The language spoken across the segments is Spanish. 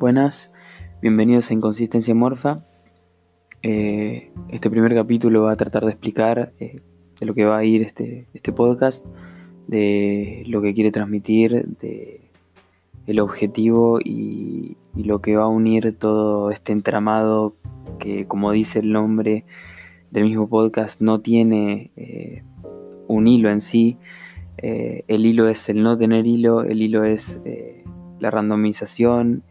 Buenas, bienvenidos a Inconsistencia Morfa. Eh, este primer capítulo va a tratar de explicar eh, de lo que va a ir este, este podcast, de lo que quiere transmitir, de el objetivo y, lo que va a unir todo este entramado que, como dice el nombre del mismo podcast, no tiene eh, un hilo en sí. el hilo es el no tener hilo, el hilo es la randomización,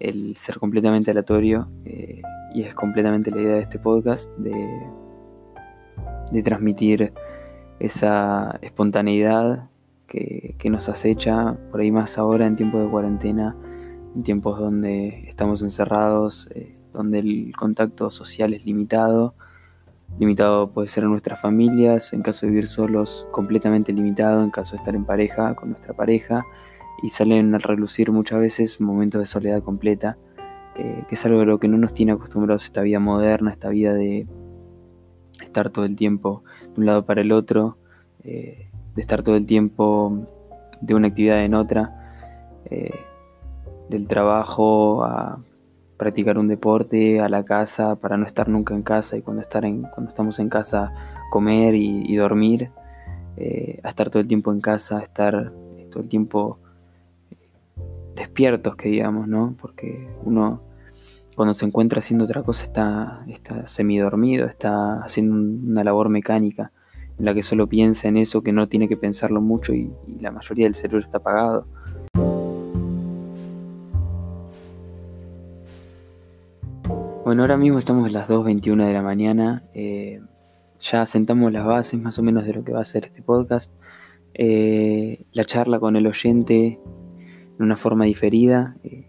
el ser completamente aleatorio, eh, y es completamente la idea de este podcast de, de transmitir esa espontaneidad que, nos acecha por ahí más ahora en tiempos de cuarentena, en tiempos donde estamos encerrados, eh, donde el contacto social es limitado. Limitado puede ser en nuestras familias, en caso de vivir solos, completamente limitado, en caso de estar en pareja, con nuestra pareja, y salen a relucir muchas veces momentos de soledad completa, eh, que es algo a lo que no nos tiene acostumbrados esta vida moderna, esta vida de estar todo el tiempo de un lado para el otro, eh, de estar todo el tiempo de una actividad en otra, eh, del trabajo a practicar un deporte, a la casa, para no estar nunca en casa y cuando, estar en, cuando estamos en casa comer y, y dormir, a estar todo el tiempo en casa, estar todo el tiempo despiertos, que digamos, ¿no? Porque uno cuando se encuentra haciendo otra cosa está, está semidormido, está haciendo una labor mecánica en la que solo piensa en eso, que no tiene que pensarlo mucho y, la mayoría del cerebro está apagado. Bueno, ahora mismo estamos a las 2.21 de la mañana, eh, ya sentamos las bases más o menos de lo que va a ser este podcast. Eh, la charla con el oyente en una forma diferida, eh,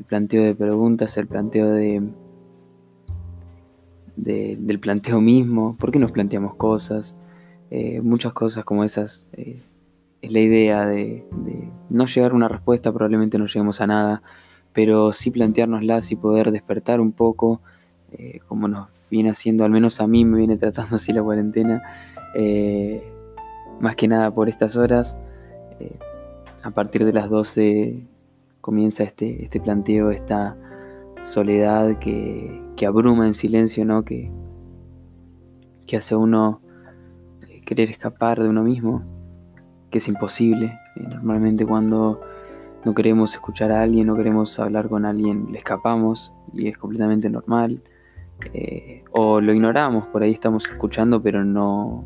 el planteo de preguntas, el planteo de, del planteo mismo, por qué nos planteamos cosas, eh, muchas cosas como esas. Eh, es la idea de, no llegar a una respuesta, probablemente no lleguemos a nada, pero sí planteárnoslas y poder despertar un poco, como nos viene haciendo, al menos a mí me viene tratando así la cuarentena, más que nada por estas horas a partir de las 12 comienza este, este planteo, esta soledad que, abruma en silencio, ¿no? Que, que hace uno eh, querer escapar de uno mismo, que es imposible. Eh, normalmente cuando no queremos escuchar a alguien, no queremos hablar con alguien, le escapamos y es completamente normal. Eh, o lo ignoramos, por ahí estamos escuchando, pero no,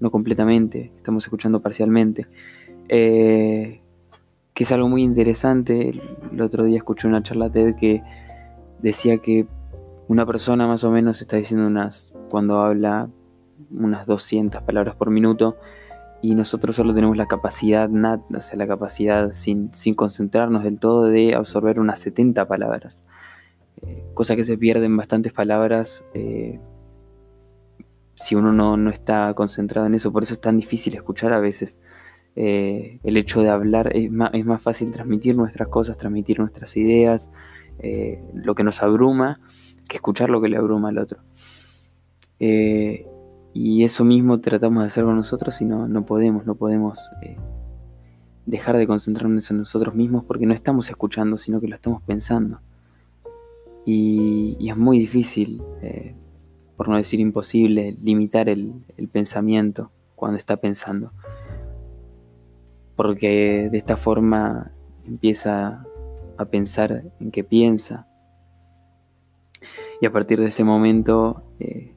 no completamente, estamos escuchando parcialmente. Eh, que es algo muy interesante. El otro día escuché una charla TED que decía que una persona más o menos está diciendo unas, cuando habla, unas 200 palabras por minuto y nosotros solo tenemos la capacidad nat, o sea, la capacidad sin, concentrarnos del todo de absorber unas 70 palabras. Eh, cosa que se pierden bastantes palabras eh, si uno no, no está concentrado en eso. Por eso es tan difícil escuchar a veces. Eh, el hecho de hablar es más, es más, fácil transmitir nuestras cosas, transmitir nuestras ideas, eh, lo que nos abruma, que escuchar lo que le abruma al otro. Eh, y eso mismo tratamos de hacer con nosotros y no, no podemos, no podemos dejar de concentrarnos en nosotros mismos porque no estamos escuchando, sino que lo estamos pensando. Y, es muy difícil, por no decir imposible, limitar el pensamiento cuando está pensando porque de esta forma empieza a pensar en qué piensa. Y a partir de ese momento, eh,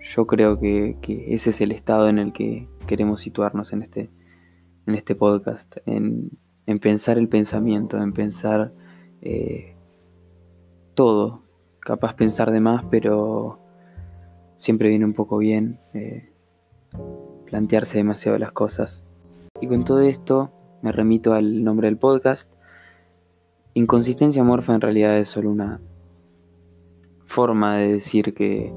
yo creo que, ese es el estado en el que queremos situarnos en este, en este podcast, en, pensar el pensamiento, en pensar eh, todo. Capaz pensar de más, pero siempre viene un poco bien eh, plantearse demasiado las cosas. Y con todo esto me remito al nombre del podcast. Inconsistencia morfa en realidad es solo una forma de decir que,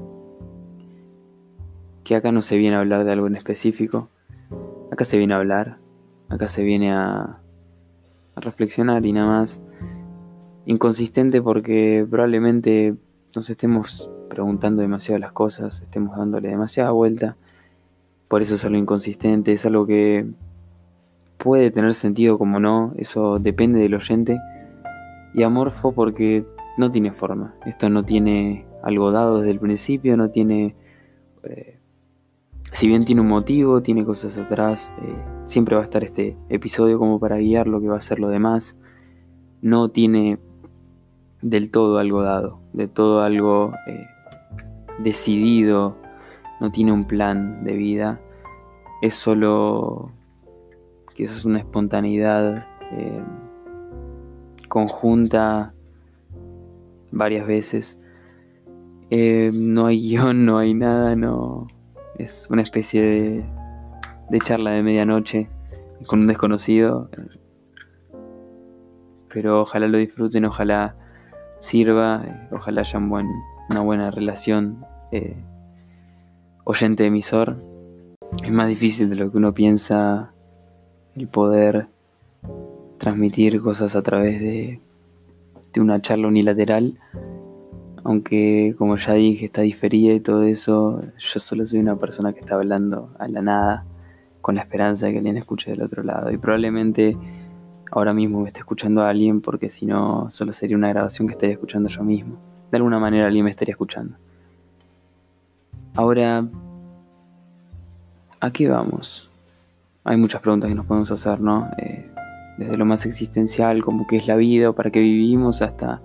que acá no se viene a hablar de algo en específico. Acá se viene a hablar, acá se viene a, a reflexionar y nada más. Inconsistente porque probablemente nos estemos preguntando demasiado las cosas, estemos dándole demasiada vuelta. Por eso es algo inconsistente, es algo que puede tener sentido como no, eso depende del oyente, Y amorfo porque no tiene forma. Esto no tiene algo dado desde el principio, no tiene... Eh, si bien tiene un motivo, tiene cosas atrás, eh, siempre va a estar este episodio como para guiar lo que va a ser lo demás. No tiene del todo algo dado, de todo algo eh, decidido, no tiene un plan de vida, es solo quizás una espontaneidad eh, conjunta varias veces. Eh, no hay guion, no hay nada, no. Es una especie de, de charla de medianoche con un desconocido. Pero ojalá lo disfruten, ojalá sirva, ojalá haya una buena relación eh, oyente-emisor. Es más difícil de lo que uno piensa el poder transmitir cosas a través de, de una charla unilateral, aunque como ya dije está diferida y todo eso, yo solo soy una persona que está hablando a la nada con la esperanza de que alguien escuche del otro lado y probablemente ahora mismo me esté escuchando a alguien porque si no solo sería una grabación que estaría escuchando yo mismo. De alguna manera alguien me estaría escuchando. Ahora, ¿a qué vamos? Hay muchas preguntas que nos podemos hacer, ¿no? Eh, desde lo más existencial, como qué es la vida o para qué vivimos, hasta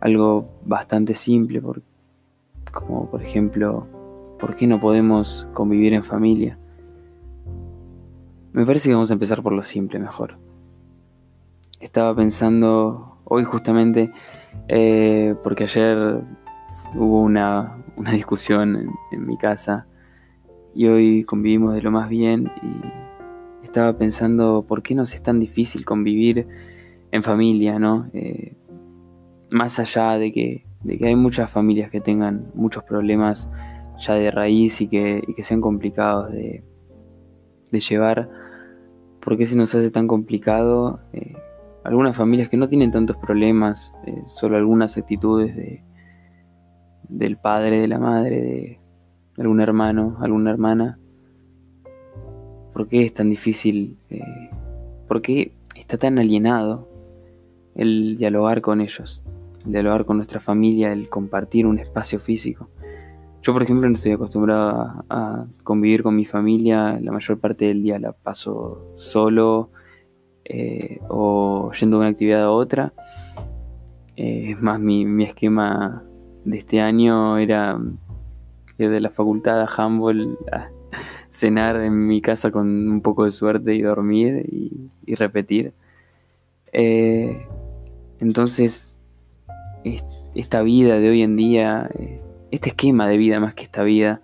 algo bastante simple, como por ejemplo, ¿por qué no podemos convivir en familia? Me parece que vamos a empezar por lo simple mejor. Estaba pensando hoy justamente, eh, porque ayer hubo una, discusión en, mi casa y hoy convivimos de lo más bien y estaba pensando por qué nos es tan difícil convivir en familia, ¿no? Eh, más allá de que, de que hay muchas familias que tengan muchos problemas ya de raíz y que, y que sean complicados de, de, llevar, ¿por qué se nos hace tan complicado? Eh, algunas familias que no tienen tantos problemas, eh, solo algunas actitudes de, del padre, de la madre, de algún hermano, alguna hermana. ¿Por qué es tan difícil? Eh, ¿Por qué está tan alienado el dialogar con ellos? El dialogar con nuestra familia, el compartir un espacio físico. Yo, por ejemplo, no estoy acostumbrado a, convivir con mi familia. La mayor parte del día la paso solo eh, o yendo de una actividad a otra. Eh, es más, mi, mi esquema de este año era de la facultad a Humboldt a cenar en mi casa con un poco de suerte y dormir y, repetir. Eh, entonces, esta vida de hoy en día, eh, este esquema de vida más que esta vida,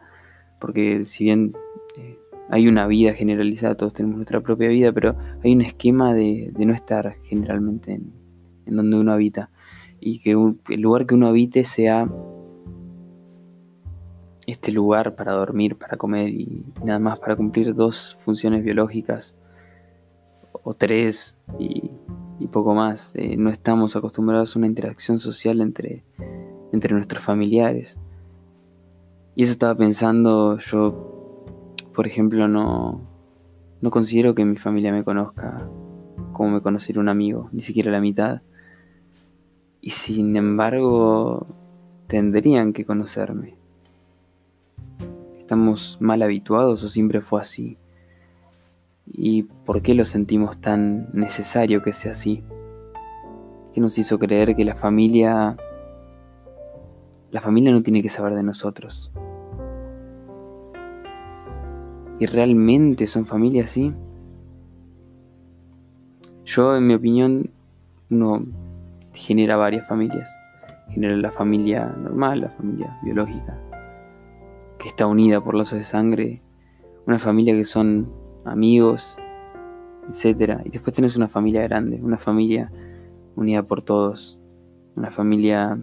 porque si bien eh, hay una vida generalizada, todos tenemos nuestra propia vida, pero hay un esquema de, no estar generalmente en, en donde uno habita y que el lugar que uno habite sea este lugar para dormir, para comer y nada más para cumplir dos funciones biológicas o tres y, poco más. Eh, no estamos acostumbrados a una interacción social entre, entre nuestros familiares. Y eso estaba pensando, yo, por ejemplo, no, no considero que mi familia me conozca como me conocería un amigo, ni siquiera la mitad y sin embargo tendrían que conocerme. ¿Estamos mal habituados o siempre fue así? ¿Y por qué lo sentimos tan necesario que sea así? ¿Qué nos hizo creer que la familia... La familia no tiene que saber de nosotros? ¿Y realmente son familias así? Yo, en mi opinión, no genera varias familias. Genera la familia normal, la familia biológica, está unida por lazos de sangre, una familia que son amigos, etc. Y después tenés una familia grande, una familia unida por todos, una familia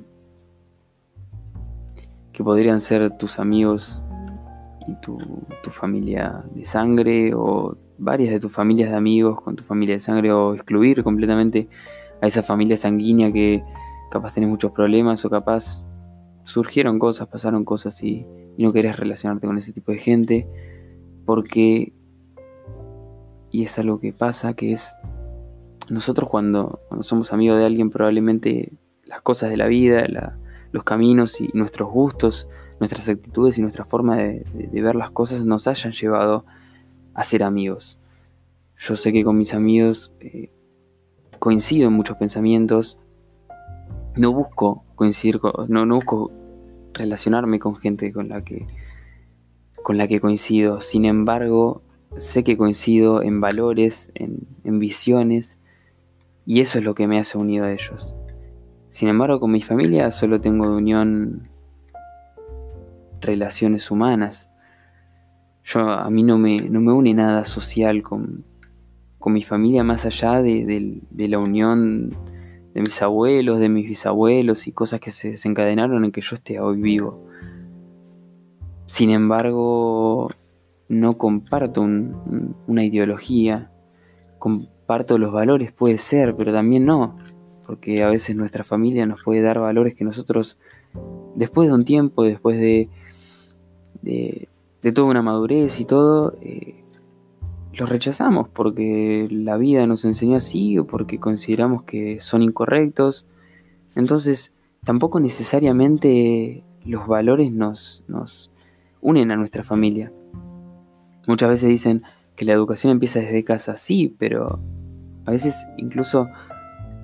que podrían ser tus amigos y tu, tu, familia de sangre o varias de tus familias de amigos con tu familia de sangre o excluir completamente a esa familia sanguínea que capaz tenés muchos problemas o capaz surgieron cosas, pasaron cosas y, no querés relacionarte con ese tipo de gente porque, y es algo que pasa, que es nosotros cuando, somos amigos de alguien probablemente las cosas de la vida, los caminos y nuestros gustos, nuestras actitudes y nuestra forma de, ver las cosas nos hayan llevado a ser amigos. Yo sé que con mis amigos eh, coincido en muchos pensamientos, no busco coincidir, no, no busco relacionarme con gente con la que con la que coincido. Sin embargo, sé que coincido en valores, en, en visiones, y eso es lo que me hace unido a ellos. Sin embargo, con mi familia solo tengo de unión relaciones humanas. Yo, a mí no me, no me une nada social con, con mi familia más allá de, de, la unión de mis abuelos, de mis bisabuelos y cosas que se desencadenaron en que yo esté hoy vivo. Sin embargo, no comparto una ideología, comparto los valores, puede ser, pero también no, porque a veces nuestra familia nos puede dar valores que nosotros, después de un tiempo, después de, de, toda una madurez y todo, eh, los rechazamos porque la vida nos enseñó así o porque consideramos que son incorrectos. Entonces, tampoco necesariamente los valores nos, nos unen a nuestra familia. Muchas veces dicen que la educación empieza desde casa, sí, pero a veces incluso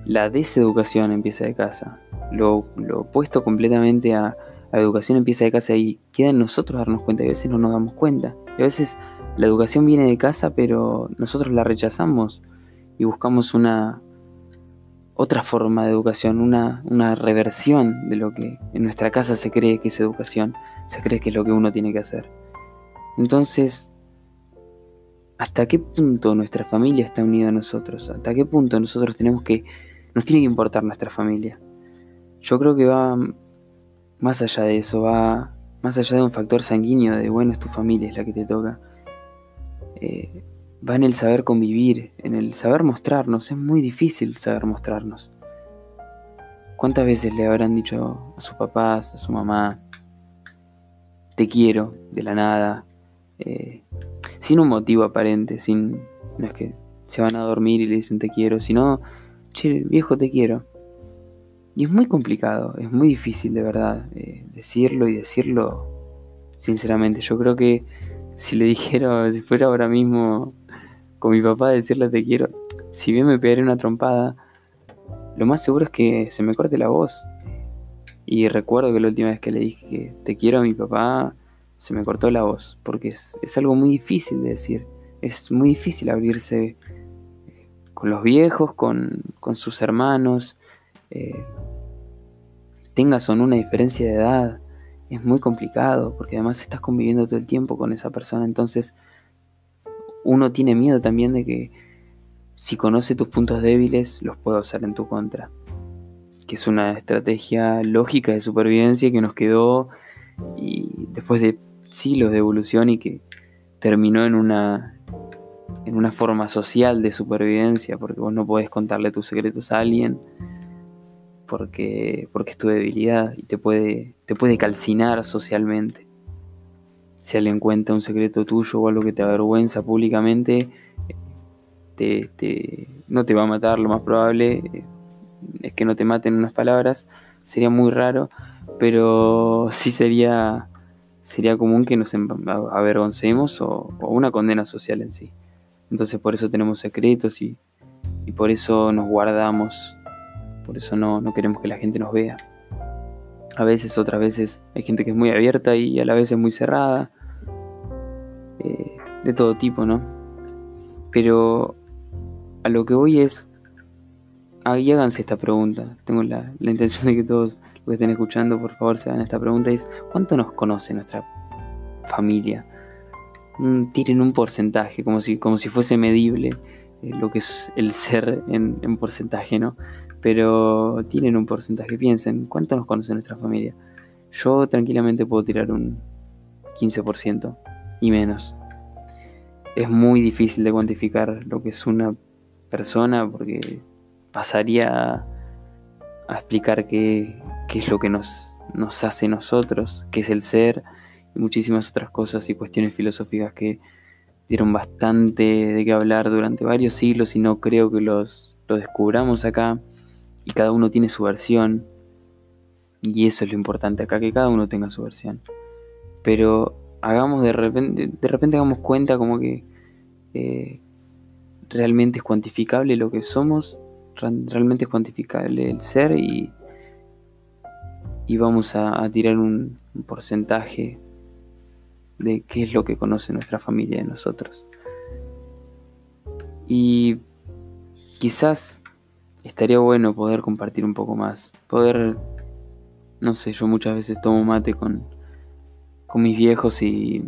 la deseducación empieza de casa. Lo, opuesto completamente a, la educación empieza de casa y queda en nosotros darnos cuenta y a veces no nos damos cuenta. Y a veces la educación viene de casa, pero nosotros la rechazamos y buscamos una otra forma de educación, una, una reversión de lo que en nuestra casa se cree que es educación, se cree que es lo que uno tiene que hacer. Entonces, ¿hasta qué punto nuestra familia está unida a nosotros? ¿Hasta qué punto nosotros tenemos que, nos tiene que importar nuestra familia? Yo creo que va más allá de eso, va más allá de un factor sanguíneo de, bueno, es tu familia, es la que te toca eh, va en el saber convivir, en el saber mostrarnos. Es muy difícil saber mostrarnos. ¿Cuántas veces le habrán dicho a sus papás, a su mamá, te quiero de la nada, eh, sin un motivo aparente, sin, no es que se van a dormir y le dicen te quiero, sino, che, viejo, te quiero. Y es muy complicado, es muy difícil de verdad eh, decirlo y decirlo sinceramente. Yo creo que si le dijera, si fuera ahora mismo con mi papá decirle te quiero, si bien me pegaré una trompada, lo más seguro es que se me corte la voz. Y recuerdo que la última vez que le dije que te quiero a mi papá, se me cortó la voz, porque es, algo muy difícil de decir. Es muy difícil abrirse con los viejos, con, sus hermanos, eh, tengas o no una diferencia de edad es muy complicado porque además estás conviviendo todo el tiempo con esa persona. Entonces uno tiene miedo también de que si conoce tus puntos débiles los pueda usar en tu contra. Que es una estrategia lógica de supervivencia que nos quedó y después de siglos de evolución y que terminó en una en una forma social de supervivencia porque vos no podés contarle tus secretos a alguien porque, porque es tu debilidad y te puede, te puede calcinar socialmente. Si alguien cuenta un secreto tuyo o algo que te avergüenza públicamente, te, no te va a matar, lo más probable es que no te maten unas palabras, sería muy raro, pero sí sería, sería común que nos avergoncemos o, o, una condena social en sí. Entonces por eso tenemos secretos y, y por eso nos guardamos por eso no, queremos que la gente nos vea. A veces, otras veces, hay gente que es muy abierta y a la vez es muy cerrada. Eh, de todo tipo, ¿no? Pero a lo que voy es. Ahí háganse esta pregunta. Tengo la, intención de que todos los que estén escuchando, por favor, se hagan esta pregunta: es ¿cuánto nos conoce nuestra familia? tiren un porcentaje, como si, como si fuese medible eh, lo que es el ser en porcentaje, ¿no? Pero tienen un porcentaje. Piensen, ¿cuánto nos conoce nuestra familia? Yo tranquilamente puedo tirar un 15% y menos. Es muy difícil de cuantificar lo que es una persona porque pasaría a, explicar qué, es lo que nos, nos hace nosotros, qué es el ser y muchísimas otras cosas y cuestiones filosóficas que dieron bastante de qué hablar durante varios siglos y no creo que los lo descubramos acá y cada uno tiene su versión. Y eso es lo importante acá, que cada uno tenga su versión. Pero hagamos de repente, de repente hagamos cuenta como que eh, realmente es cuantificable lo que somos, realmente es cuantificable el ser y, y vamos a, tirar un, porcentaje de qué es lo que conoce nuestra familia de nosotros. Y quizás estaría bueno poder compartir un poco más, poder, no sé, yo muchas veces tomo mate con, con mis viejos y,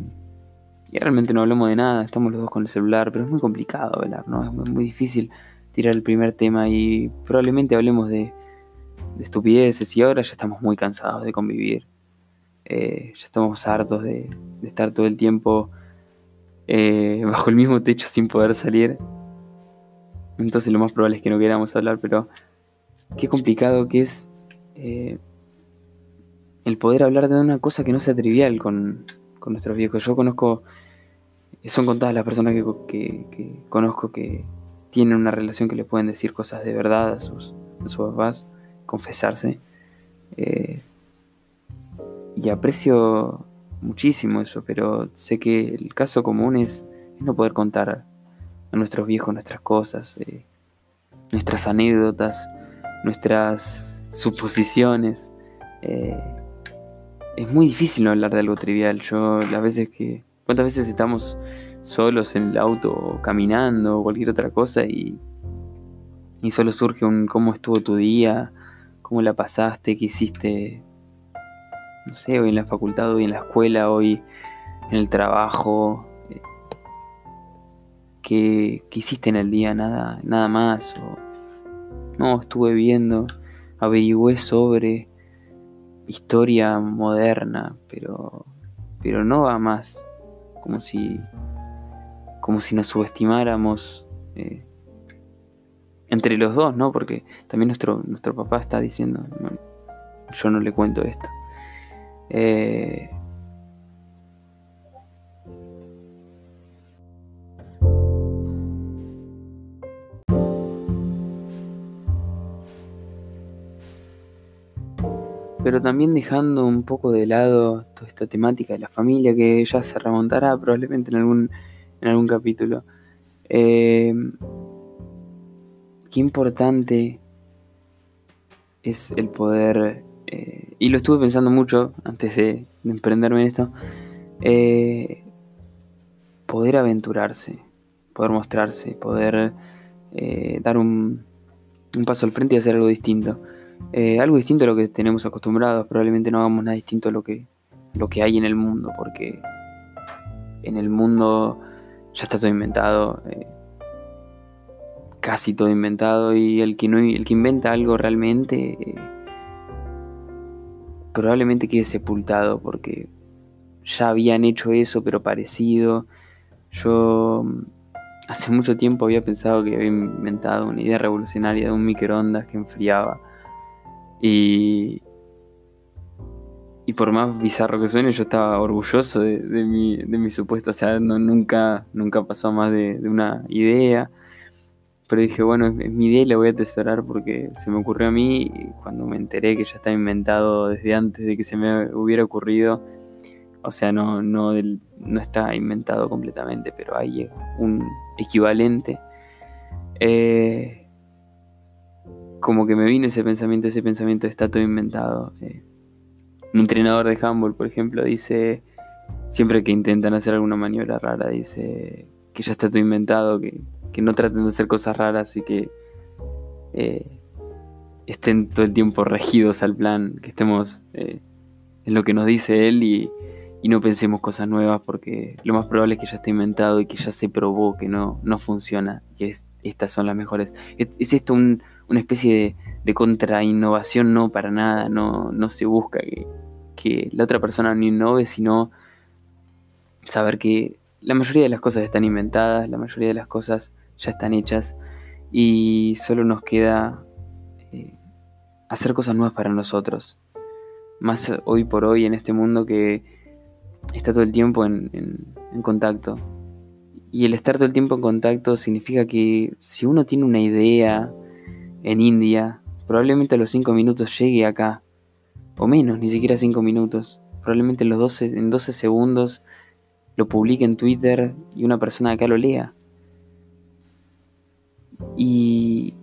y realmente no hablamos de nada, estamos los dos con el celular, pero es muy complicado hablar, ¿no? Es muy difícil tirar el primer tema y probablemente hablemos de de estupideces y ahora ya estamos muy cansados de convivir. Eh, ya estamos hartos de, estar todo el tiempo eh, bajo el mismo techo sin poder salir. Entonces lo más probable es que no queramos hablar, pero qué complicado que es eh, el poder hablar de una cosa que no sea trivial con, nuestros viejos. Yo conozco, son contadas las personas que, que, conozco que tienen una relación que le pueden decir cosas de verdad a sus, a sus papás confesarse. Eh, y aprecio muchísimo eso, pero sé que el caso común es, no poder contar a nuestros viejos nuestras cosas, eh, nuestras anécdotas, nuestras suposiciones. Eh, es muy difícil no hablar de algo trivial. Yo las veces que... ¿Cuántas veces estamos solos en el auto caminando o cualquier otra cosa y, y solo surge un cómo estuvo tu día? cómo la pasaste, qué hiciste, no sé, hoy en la facultad, hoy en la escuela, hoy en el trabajo, qué, hiciste en el día, nada, nada más, no, estuve viendo, averigüé sobre historia moderna, pero, pero no va más, como si, como si nos subestimáramos. Eh, entre los dos, ¿no? Porque también nuestro, nuestro papá está diciendo, yo no le cuento esto. Eh, pero también dejando un poco de lado toda esta temática de la familia que ya se remontará probablemente en algún, en algún capítulo. Eh, qué importante es el poder, eh, y lo estuve pensando mucho antes de, emprenderme en esto, eh, poder aventurarse, poder mostrarse, poder eh, dar un, paso al frente y hacer algo distinto. Algo distinto a lo que tenemos acostumbrados, probablemente no hagamos nada distinto a lo que, lo que hay en el mundo, porque en el mundo ya está todo inventado casi todo inventado y el que, no, el que inventa algo realmente eh, probablemente quede sepultado porque ya habían hecho eso pero parecido. Yo mm, hace mucho tiempo había pensado que había inventado una idea revolucionaria de un microondas que enfriaba y, y por más bizarro que suene, yo estaba orgulloso de, mi, de mi supuesto, o sea, no, nunca, nunca pasó más de, una idea. Pero dije, bueno, es, mi idea y la voy a atesorar porque se me ocurrió a mí cuando me enteré que ya estaba inventado desde antes de que se me hubiera ocurrido. O sea, no, no, no está inventado completamente, pero hay un equivalente. Eh, como que me vino ese pensamiento, ese pensamiento está todo inventado. Eh, un entrenador de handball, por ejemplo, dice, siempre que intentan hacer alguna maniobra rara, dice que ya está todo inventado, que, que no traten de hacer cosas raras y que eh, estén todo el tiempo regidos al plan, que estemos eh, en lo que nos dice él y, no pensemos cosas nuevas porque lo más probable es que ya esté inventado y que ya se probó que no, no funciona, que estas son las mejores. ¿Es, esto una especie de, de contra-innovación? No, para nada, no, no se busca que, que la otra persona no innove, sino saber que la mayoría de las cosas están inventadas, la mayoría de las cosas ya están hechas y solo nos queda eh, hacer cosas nuevas para nosotros. Más hoy por hoy en este mundo que está todo el tiempo en, contacto. Y el estar todo el tiempo en contacto significa que si uno tiene una idea en India, probablemente a los 5 minutos llegue acá, o menos, ni siquiera 5 minutos, probablemente en, los 12, en 12 segundos lo publique en Twitter y una persona de acá lo lea. Y,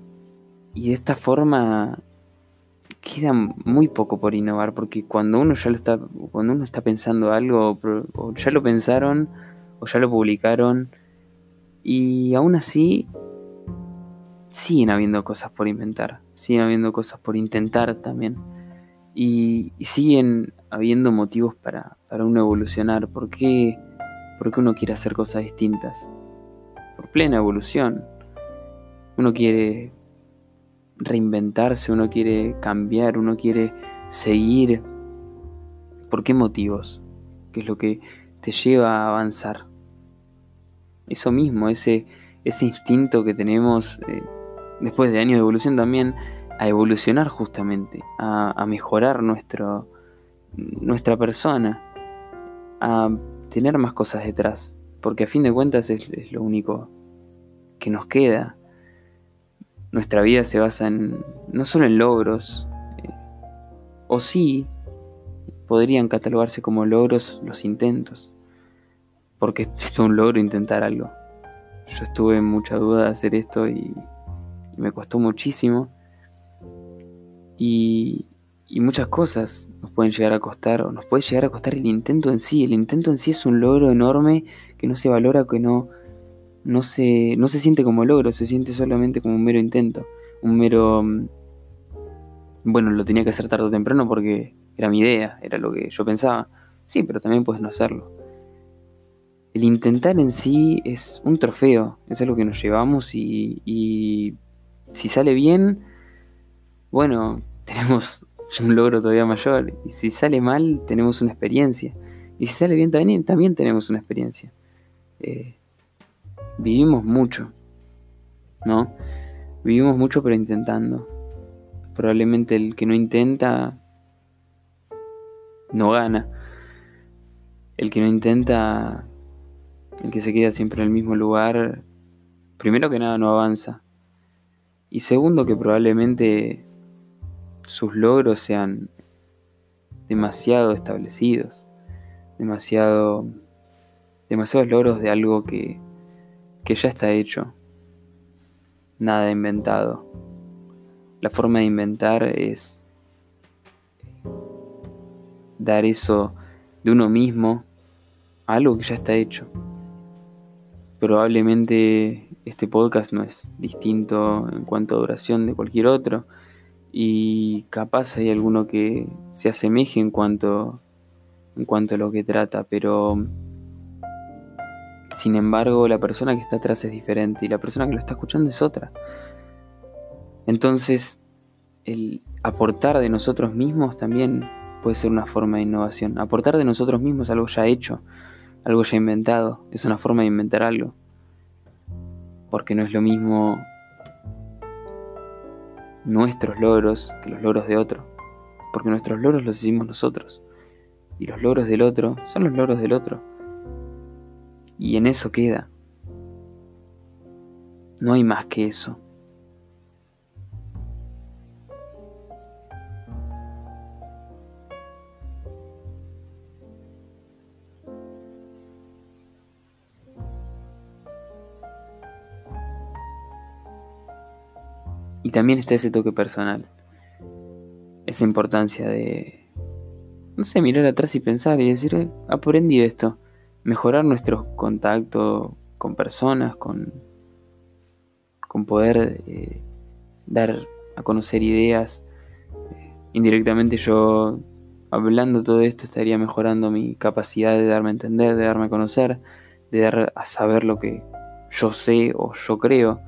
y de esta forma queda muy poco por innovar, porque cuando uno ya lo está, cuando uno está pensando algo, o ya lo pensaron, o ya lo publicaron, y aún así siguen habiendo cosas por inventar, siguen habiendo cosas por intentar también, y, siguen habiendo motivos para, para uno evolucionar. ¿Por qué, ¿Por qué uno quiere hacer cosas distintas? Por plena evolución. Uno quiere reinventarse, uno quiere cambiar, uno quiere seguir. ¿Por qué motivos? ¿Qué es lo que te lleva a avanzar? Eso mismo, ese, ese instinto que tenemos eh, después de años de evolución también, a evolucionar justamente, a, mejorar nuestro, nuestra persona, a tener más cosas detrás, porque a fin de cuentas es lo único que nos queda nuestra vida se basa en no solo en logros, eh, o sí, podrían catalogarse como logros los intentos, porque es todo un logro intentar algo. Yo estuve en mucha duda de hacer esto y, me costó muchísimo. Y, y, muchas cosas nos pueden llegar a costar, o nos puede llegar a costar el intento en sí. El intento en sí es un logro enorme que no se valora, que no, no se, no se siente como logro, se siente solamente como un mero intento, un mero... Mm, bueno, lo tenía que hacer tarde o temprano porque era mi idea, era lo que yo pensaba. Sí, pero también puedes no hacerlo. El intentar en sí es un trofeo, es algo que nos llevamos y, y si sale bien, bueno, tenemos un logro todavía mayor. Y si sale mal, tenemos una experiencia. Y si sale bien también, también tenemos una experiencia. Eh, vivimos mucho, ¿no? Vivimos mucho pero intentando. Probablemente el que no intenta no gana. El que no intenta, el que se queda siempre en el mismo lugar, primero que nada no avanza. Y segundo que probablemente sus logros sean demasiado establecidos, demasiado demasiados logros de algo que que ya está hecho, nada inventado. La forma de inventar es dar eso de uno mismo a algo que ya está hecho. Probablemente este podcast no es distinto en cuanto a duración de cualquier otro y capaz hay alguno que se asemeje en cuanto en cuanto a lo que trata, pero sin embargo, la persona que está atrás es diferente y la persona que lo está escuchando es otra. Entonces, el aportar de nosotros mismos también puede ser una forma de innovación. Aportar de nosotros mismos algo ya hecho, algo ya inventado, es una forma de inventar algo. Porque no es lo mismo nuestros logros que los logros de otro. Porque nuestros logros los hicimos nosotros. Y los logros del otro son los logros del otro. Y en eso queda. No hay más que eso. Y también está ese toque personal. Esa importancia de, no sé, mirar atrás y pensar y decir, aprendí esto mejorar nuestro contacto con personas, con, con poder eh, dar a conocer ideas. Eh, indirectamente yo, hablando todo esto, estaría mejorando mi capacidad de darme a entender, de darme a conocer, de dar a saber lo que yo sé o yo creo.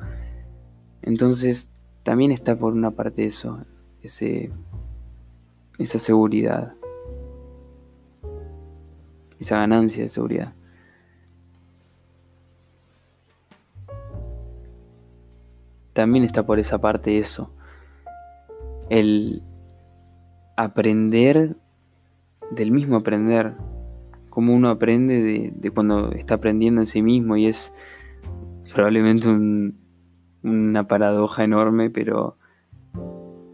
Entonces, también está por una parte eso, ese, esa seguridad esa ganancia de seguridad. También está por esa parte eso, el aprender del mismo aprender, como uno aprende de, cuando está aprendiendo en sí mismo y es probablemente una paradoja enorme, pero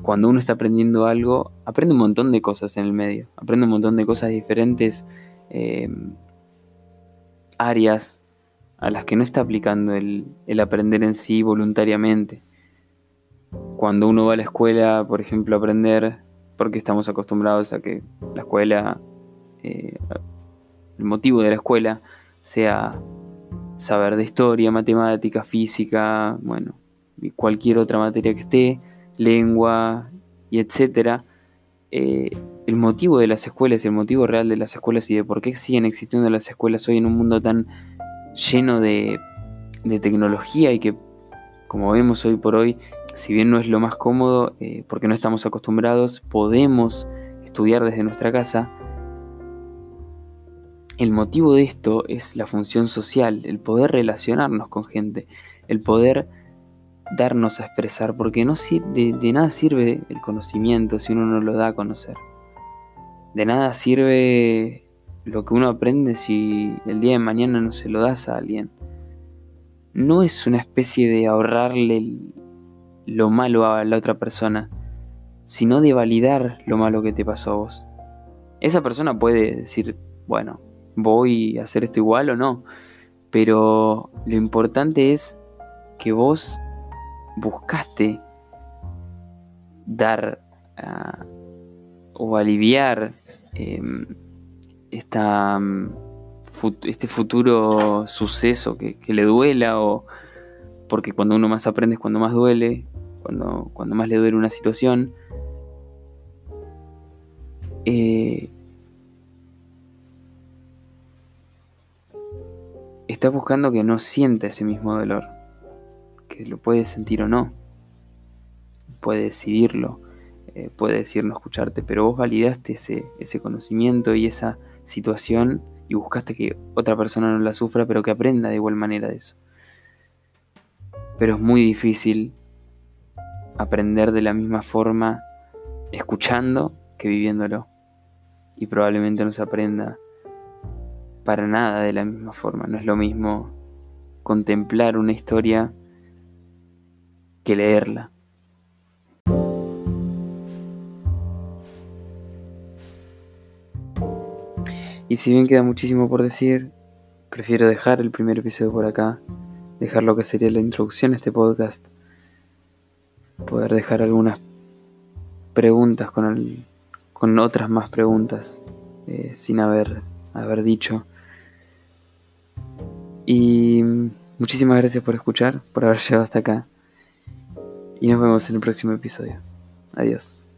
cuando uno está aprendiendo algo, aprende un montón de cosas en el medio, aprende un montón de cosas diferentes, eh, áreas a las que no está aplicando el, aprender en sí voluntariamente. Cuando uno va a la escuela, por ejemplo, a aprender, porque estamos acostumbrados a que la escuela, eh, el motivo de la escuela sea saber de historia, matemática, física, bueno, cualquier otra materia que esté, lengua y etcétera. Eh, el motivo de las escuelas, el motivo real de las escuelas y de por qué siguen existiendo las escuelas hoy en un mundo tan lleno de, tecnología y que, como vemos hoy por hoy, si bien no es lo más cómodo, eh, porque no estamos acostumbrados, podemos estudiar desde nuestra casa. El motivo de esto es la función social, el poder relacionarnos con gente, el poder darnos a expresar, porque no de, de nada sirve el conocimiento si uno no lo da a conocer. De nada sirve lo que uno aprende si el día de mañana no se lo das a alguien. No es una especie de ahorrarle lo malo a la otra persona, sino de validar lo malo que te pasó a vos. Esa persona puede decir, bueno, voy a hacer esto igual o no, pero lo importante es que vos buscaste dar ah, o aliviar em, esta, mm, este futuro suceso que, le duela o porque cuando uno más aprende es cuando más duele, cuando, cuando más le duele una situación. Eh, está buscando que no sienta ese mismo dolor, lo puede sentir o no, puede decidirlo, eh, puede decir no escucharte, pero vos validaste ese, ese conocimiento y esa situación y buscaste que otra persona no la sufra, pero que aprenda de igual manera de eso. Pero es muy difícil aprender de la misma forma escuchando que viviéndolo. Y probablemente no se aprenda para nada de la misma forma. No es lo mismo contemplar una historia que leerla. Y si bien queda muchísimo por decir, prefiero dejar el primer episodio por acá, dejar lo que sería la introducción a este podcast, poder dejar algunas preguntas con, con otras más preguntas eh, sin haber, haber dicho. Y muchísimas gracias por escuchar, por haber llegado hasta acá. Y nos vemos en el próximo episodio. Adiós.